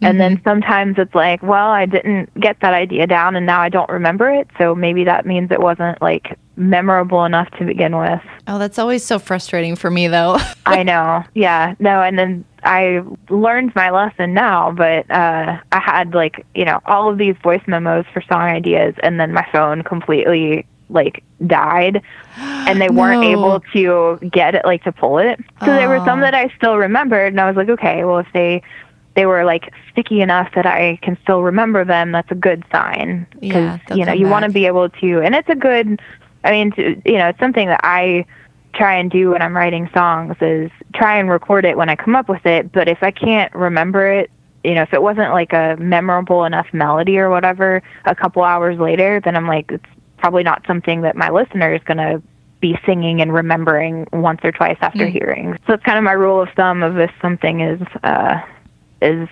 Mm-hmm. And then mm-hmm. sometimes it's like, well, I didn't get that idea down and now I don't remember it. So maybe that means it wasn't like memorable enough to begin with. Oh, that's always so frustrating for me though. I know. Yeah. No, and then I learned my lesson now, but uh I had like, you know, all of these voice memos for song ideas and then my phone completely like died and they weren't no. able to get it like to pull it so oh. there were some that i still remembered and i was like okay well if they they were like sticky enough that i can still remember them that's a good sign because yeah, you know you want to be able to and it's a good i mean to, you know it's something that i try and do when i'm writing songs is try and record it when i come up with it but if i can't remember it you know, if it wasn't like a memorable enough melody or whatever, a couple hours later, then I'm like, it's probably not something that my listener is going to be singing and remembering once or twice after Mm. hearing. So it's kind of my rule of thumb of if something is uh, is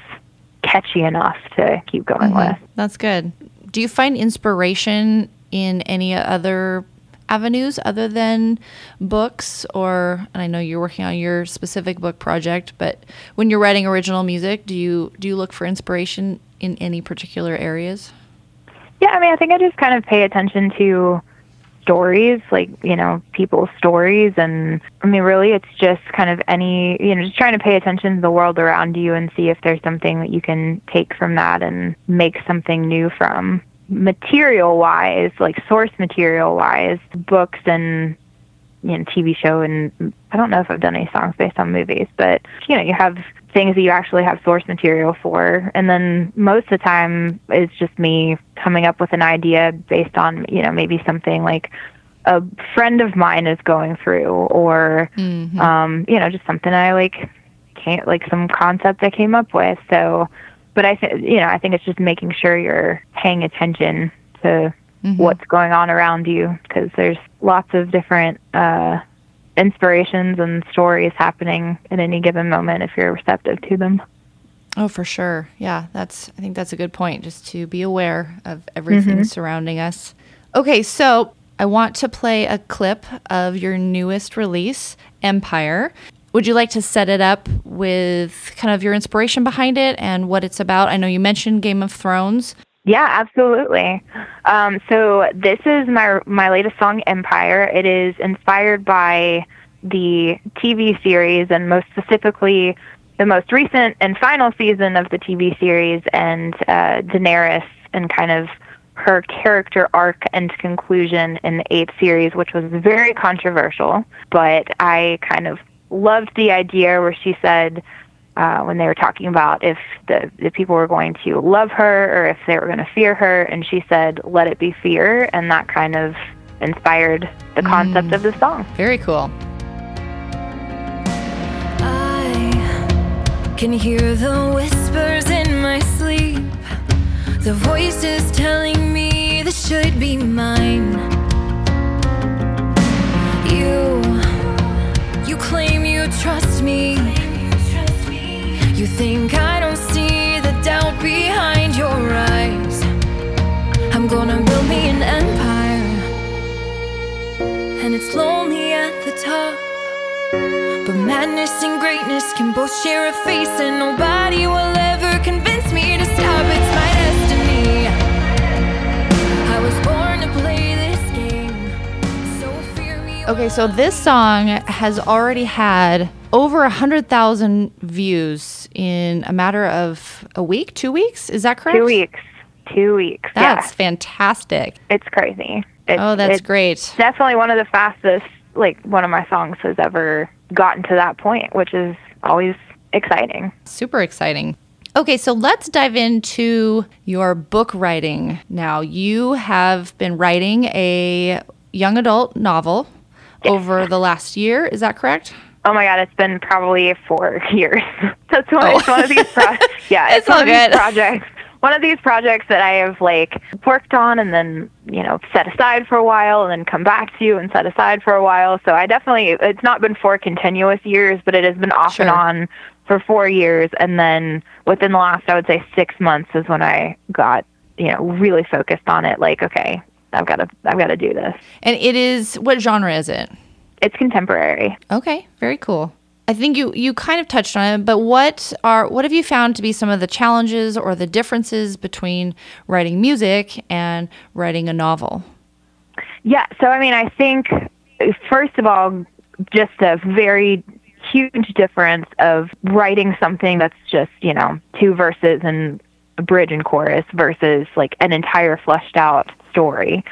catchy enough to keep going with. That's good. Do you find inspiration in any other avenues other than books or and I know you're working on your specific book project, but when you're writing original music, do you do you look for inspiration in any particular areas? Yeah, I mean, I think I just kind of pay attention to stories, like, you know, people's stories. And I mean, really, it's just kind of any, you know, just trying to pay attention to the world around you and see if there's something that you can take from that and make something new from. Material wise, like source material wise, books and you know TV show and I don't know if I've done any songs based on movies, but you know you have things that you actually have source material for, and then most of the time it's just me coming up with an idea based on you know maybe something like a friend of mine is going through, or um, you know just something I like can't like some concept I came up with. So, but I think you know I think it's just making sure you're paying attention to what's going on around you because there's lots of different uh, inspirations and stories happening at any given moment if you're receptive to them. Oh, for sure. Yeah, that's I think that's a good point just to be aware of everything mm-hmm. surrounding us. Okay, so I want to play a clip of your newest release, Empire. Would you like to set it up with kind of your inspiration behind it and what it's about? I know you mentioned Game of Thrones. Yeah, absolutely. Um, so this is my my latest song, Empire. It is inspired by the TV series, and most specifically, the most recent and final season of the TV series, and uh, Daenerys, and kind of her character arc and conclusion in the eighth series, which was very controversial. But I kind of loved the idea where she said uh, when they were talking about if the, the people were going to love her or if they were going to fear her, and she said, "Let it be fear," and that kind of inspired the concept of the song. Very cool. I can hear the whispers in my sleep. The voices telling me this should be mine. You, you claim you trust me. You think I don't see the doubt behind your eyes. I'm gonna build me an empire, and it's lonely at the top. But madness and greatness can both share a face, and nobody will ever convince Okay, so this song has already had over a hundred thousand views in a matter of a week, two weeks. Is that correct? Two weeks. Two weeks. That's yeah, fantastic. it's crazy. Oh, that's it's great. Definitely one of the fastest, like one of my songs has ever gotten to that point, which is always exciting. Super exciting. Okay, so let's dive into your book writing now. You have been writing a young adult novel over the last year. Is that correct? Oh my god, it's been probably four years. That's one. It's one of these. Oh. Pro- yeah, It's it's, one of these projects. One of these projects that I have like worked on and then you know set aside for a while and then come back to you and set aside for a while. So I definitely it's not been four continuous years, but it has been off and on for four years. And then within the last, I would say six months is when I got you know really focused on it. Like okay, I've got to I've got to do this. And it is what genre is it? It's contemporary. Okay, very cool. I think you you kind of touched on it, but what are what have you found to be some of the challenges or the differences between writing music and writing a novel? Yeah, so I mean, I think first of all, just a very huge difference of writing something that's just you know two verses and a bridge and chorus versus like an entire fleshed out story.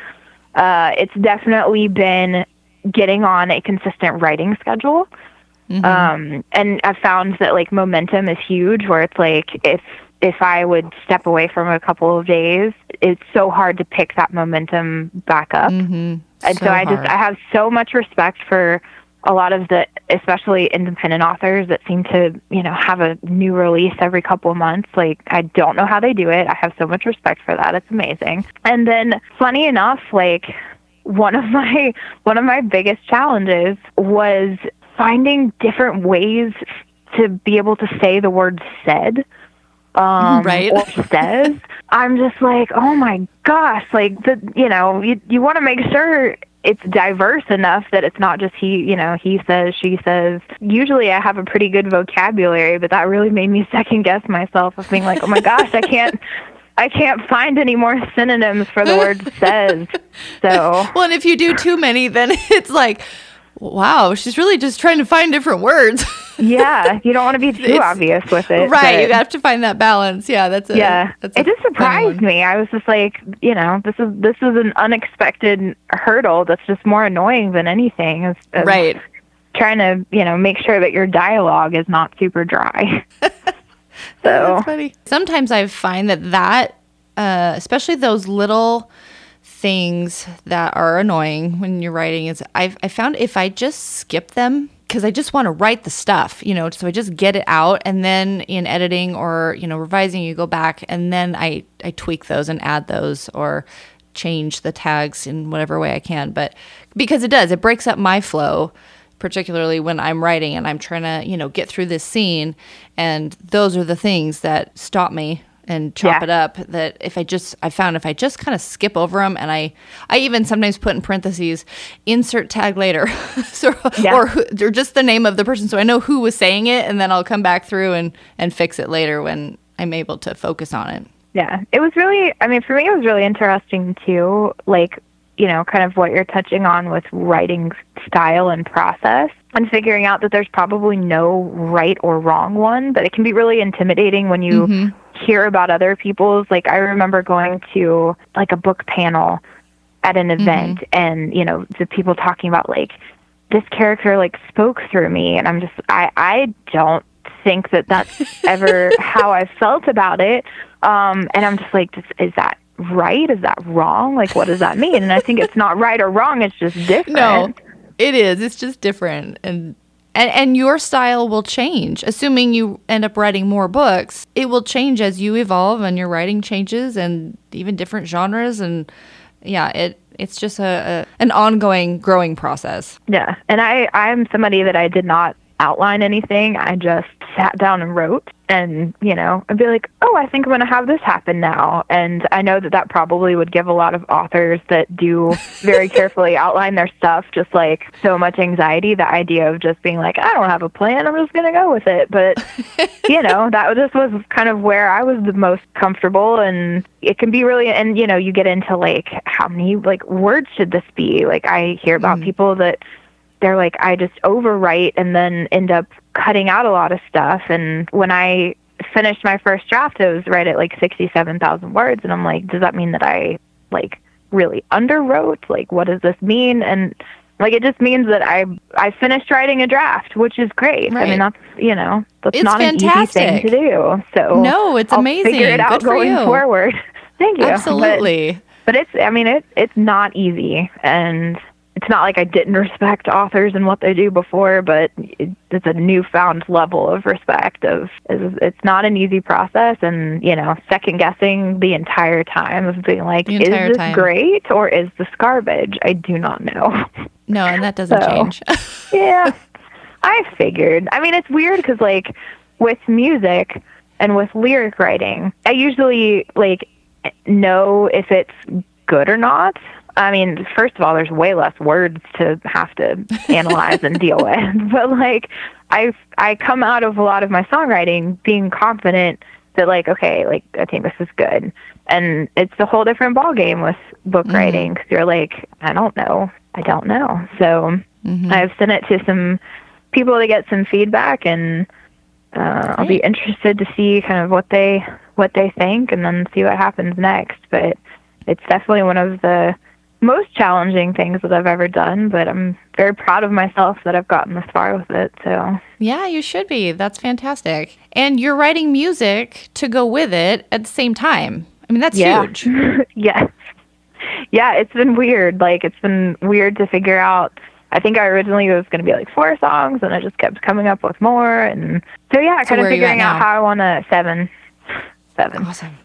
Uh, it's definitely been getting on a consistent writing schedule. Um, and I've found that like momentum is huge where it's like if if I would step away from a couple of days, it's so hard to pick that momentum back up. And so, So I just hard. I have so much respect for a lot of the especially independent authors that seem to you know have a new release every couple of months like i don't know how they do it. I have so much respect for that. It's amazing. And then funny enough like one of my one of my biggest challenges was finding different ways to be able to say the word said um Right. or says. I'm just like oh my gosh like the you know you you want to make sure it's diverse enough that it's not just he you know he says she says. Usually i have a pretty good vocabulary but that really made me second guess myself of being like oh my gosh i can't i can't find any more synonyms for the word says. So Well, and if you do too many, then it's like, wow, she's really just trying to find different words. yeah you don't want to be too It's- obvious with it right. You have to find that balance. Yeah, that's a, yeah That's a it just surprised me i was just like you know this is this is an unexpected hurdle that's just more annoying than anything is, is Right. trying to you know make sure that your dialogue is not super dry so That's funny. Sometimes I find that that, uh, especially those little things that are annoying when you're writing, is I've I found if I just skip them because I just want to write the stuff, you know, so I just get it out, and then in editing or you know revising, you go back and then I I tweak those and add those or change the tags in whatever way I can. But because it does, it breaks up my flow particularly when I'm writing and I'm trying to, you know, get through this scene. And those are the things that stop me and chop Yeah. it up. That if I just, I found if I just kind of skip over them and I, I even sometimes put in parentheses, insert tag later, so, Yeah. or, or just the name of the person. So I know who was saying it and then I'll come back through and, and fix it later when I'm able to focus on it. yeah it was really i mean for me it was really interesting too like you know kind of what you're touching on with writing style and process and figuring out that there's probably no right or wrong one but it can be really intimidating when you mm-hmm. Hear about other people's like i remember going to like a book panel at an event and you know the people talking about like this character like spoke through me and i'm just i i don't think that that's ever how i felt about it. Um and i'm just like is that right? Is that wrong? Like what does that mean? And i think it's not right or wrong it's just different. No, it is. It's just different, and and and your style will change. Assuming you end up writing more books, it will change as you evolve and your writing changes, and even different genres. And yeah, it it's just a, a an ongoing growing process. Yeah, and I I'm somebody that I did not outline anything. I just sat down and wrote, and you know, I'd be like, oh, I think I'm going to have this happen now, and I know that that probably would give a lot of authors that do very carefully outline their stuff just like so much anxiety. The idea of just being like, I don't have a plan, I'm just going to go with it, but you know, that just was kind of where I was the most comfortable and it can be really and you know, you get into like how many like words should this be? Like I hear about mm. people that they're like I just overwrite and then end up cutting out a lot of stuff and when I finished my first draft it was right at like 67,000 words and I'm like does that mean that I like really underwrote like what does this mean and like it just means that I I finished writing a draft, which is great. I mean that's you know that's It's not an easy fantastic. thing to do. So No, it's I'll amazing. Figure it out Good for going you. forward. Thank you. But- Absolutely. but it's i mean it it's not easy and it's not like i didn't respect authors and what they do before but it's a newfound level of respect of it's, it's not an easy process and you know second guessing the entire time of being like is this time. great or is this garbage i do not know No, and that doesn't So- change. yeah i figured i mean it's weird because like with music and with lyric writing i usually like know if it's good or not i mean first of all there's way less words to have to analyze and deal with. But like i i come out of a lot of my songwriting being confident that like okay like i think this is good. And it's a whole different ball game with book writing because you're like i don't know. I don't know. So i've sent it to some people to get some feedback and uh, I'll be interested to see kind of what they what they think and then see what happens next. But it's definitely one of the most challenging things that I've ever done. But I'm very proud of myself that I've gotten this far with it. So yeah, you should be. That's fantastic. And you're writing music to go with it at the same time. I mean, that's yeah, huge. yes, yeah. It's been weird. Like it's been weird to figure out. I think I originally was going to be like four songs, and I just kept coming up with more. And so yeah, So kind of where are you at figuring out how I want to seven, seven. Awesome.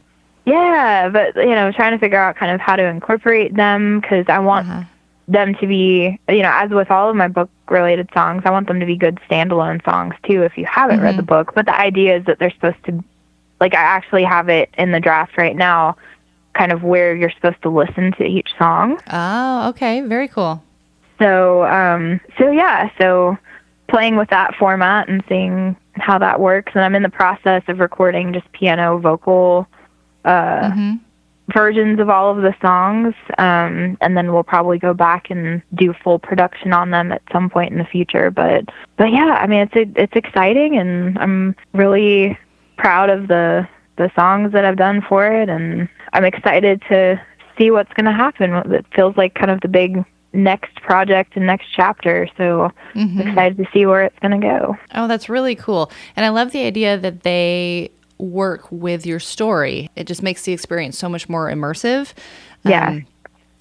Yeah, but you know, trying to figure out kind of how to incorporate them because I want Uh-huh. them to be, you know, as with all of my book related songs, I want them to be good standalone songs too if you haven't read Mm-hmm. the book. But the idea is that they're supposed to, like, I actually have it in the draft right now, kind of where you're supposed to listen to each song. Oh, okay. Very cool. So, um, so yeah, so playing with that format and seeing how that works. And I'm in the process of recording just piano vocal uh, hmm versions of all of the songs, um, and then we'll probably go back and do full production on them at some point in the future. But, but yeah, I mean, it's it's exciting, and I'm really proud of the the songs that I've done for it, and I'm excited to see what's going to happen. It feels like kind of the big next project and next chapter. So Mm-hmm. excited to see where it's going to go. Oh, that's really cool. And I love the idea that they work with your story. It just makes the experience so much more immersive. Yeah. Um,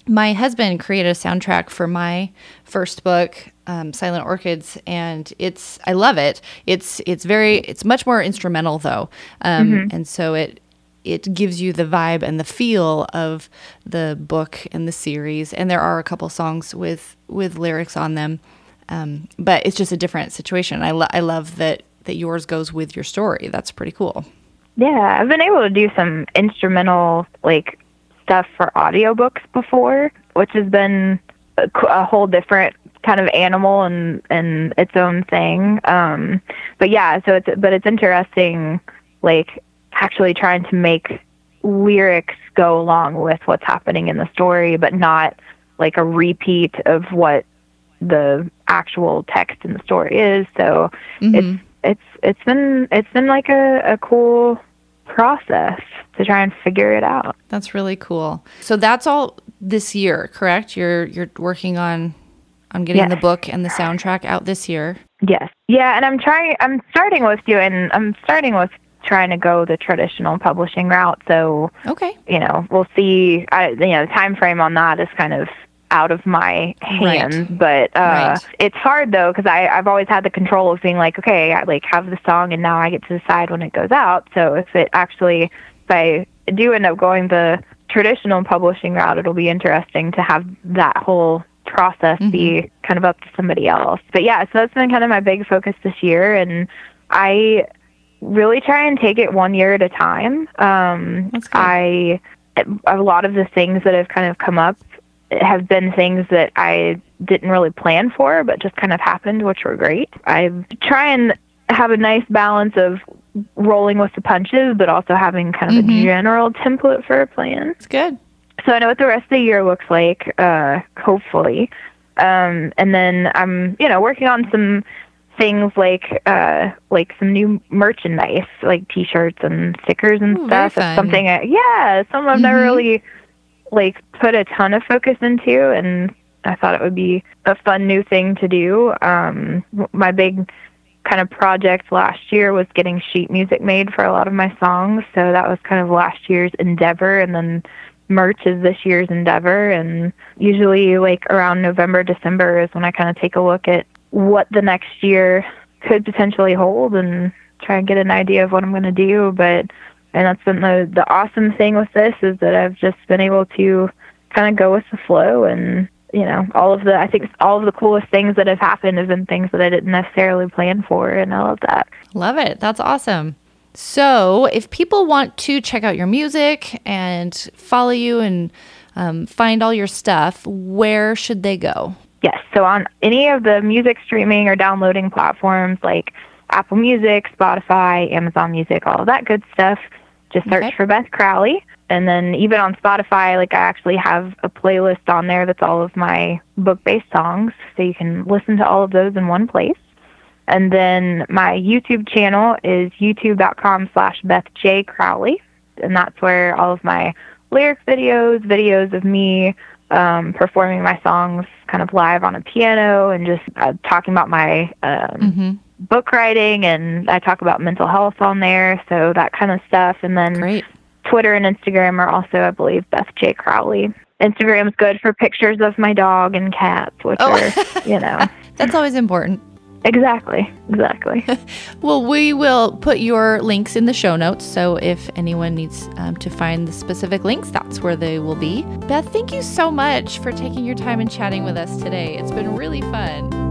my husband created a soundtrack for my first book, um, Silent Orchids, and it's I love it. It's it's very it's much more instrumental though, um, and so it it gives you the vibe and the feel of the book and the series. And there are a couple songs with with lyrics on them, um, but it's just a different situation. I lo- I love that that yours goes with your story. That's pretty cool. Yeah, I've been able to do some instrumental like stuff for audiobooks before, which has been a whole different kind of animal and and its own thing. Um, but yeah, so it's but it's interesting, like actually trying to make lyrics go along with what's happening in the story, but not like a repeat of what the actual text in the story is. So it's it's it's been it's been like a, a cool process to try and figure it out. That's really cool. So that's all this year, correct? You're you're working on on getting Yes. the book and the soundtrack out this year. Yes. Yeah, and I'm trying I'm starting with doing I'm starting with trying to go the traditional publishing route. So, Okay. you know, we'll see I you know, the time frame on that is kind of out of my hands, but uh Right. it's hard though I I've always had the control of being like, okay, I like have the song and now I get to decide when it goes out. So, if it actually if I do end up going the traditional publishing route, it'll be interesting to have that whole process be kind of up to somebody else. But yeah, so that's been kind of my big focus this year, and I really try and take it one year at a time. Um. I a lot of the things that have kind of come up have been things that I didn't really plan for, but just kind of happened, which were great. I try and have a nice balance of rolling with the punches, but also having kind of a general template for a plan. It's good. So I know what the rest of the year looks like, uh, hopefully. Um, and then I'm, you know, working on some things like uh like some new merchandise, like t-shirts and stickers and Ooh, very stuff. It's something I, yeah, something I've never Mhm. really like put a ton of focus into and I thought it would be a fun new thing to do. Um my big kind of project last year was getting sheet music made for a lot of my songs, so that was kind of last year's endeavor and then merch is this year's endeavor. And usually like around November December is when I kind of take a look at what the next year could potentially hold and try and get an idea of what I'm going to do. But and that's been the the awesome thing with this is that I've just been able to kind of go with the flow and you know all of the I think all of the coolest things that have happened have been things that I didn't necessarily plan for and I love that. Love it. That's awesome. So, if people want to check out your music and follow you and um, find all your stuff, where should they go? Yes. So on any of the music streaming or downloading platforms like Apple Music, Spotify, Amazon Music, all of that good stuff, just search Okay. for Beth Crowley. And then even on Spotify, like I actually have a playlist on there that's all of my book-based songs, so you can listen to all of those in one place. And then my YouTube channel is youtube.com slash Beth J. Crowley. And that's where all of my lyric videos, videos of me um, performing my songs kind of live on a piano and just uh, talking about my um, Mm-hmm. Book writing. And I talk about mental health on there, so that kind of stuff. And then Great. Twitter and Instagram are also, I believe, Beth J. Crowley. Instagram's good for pictures of my dog and cats, which Oh. are, you know, That's always important. exactly, exactly. Well, we will put your links in the show notes. So if anyone needs um, to find the specific links, that's where they will be. Beth, thank you so much for taking your time and chatting with us today. It's been really fun.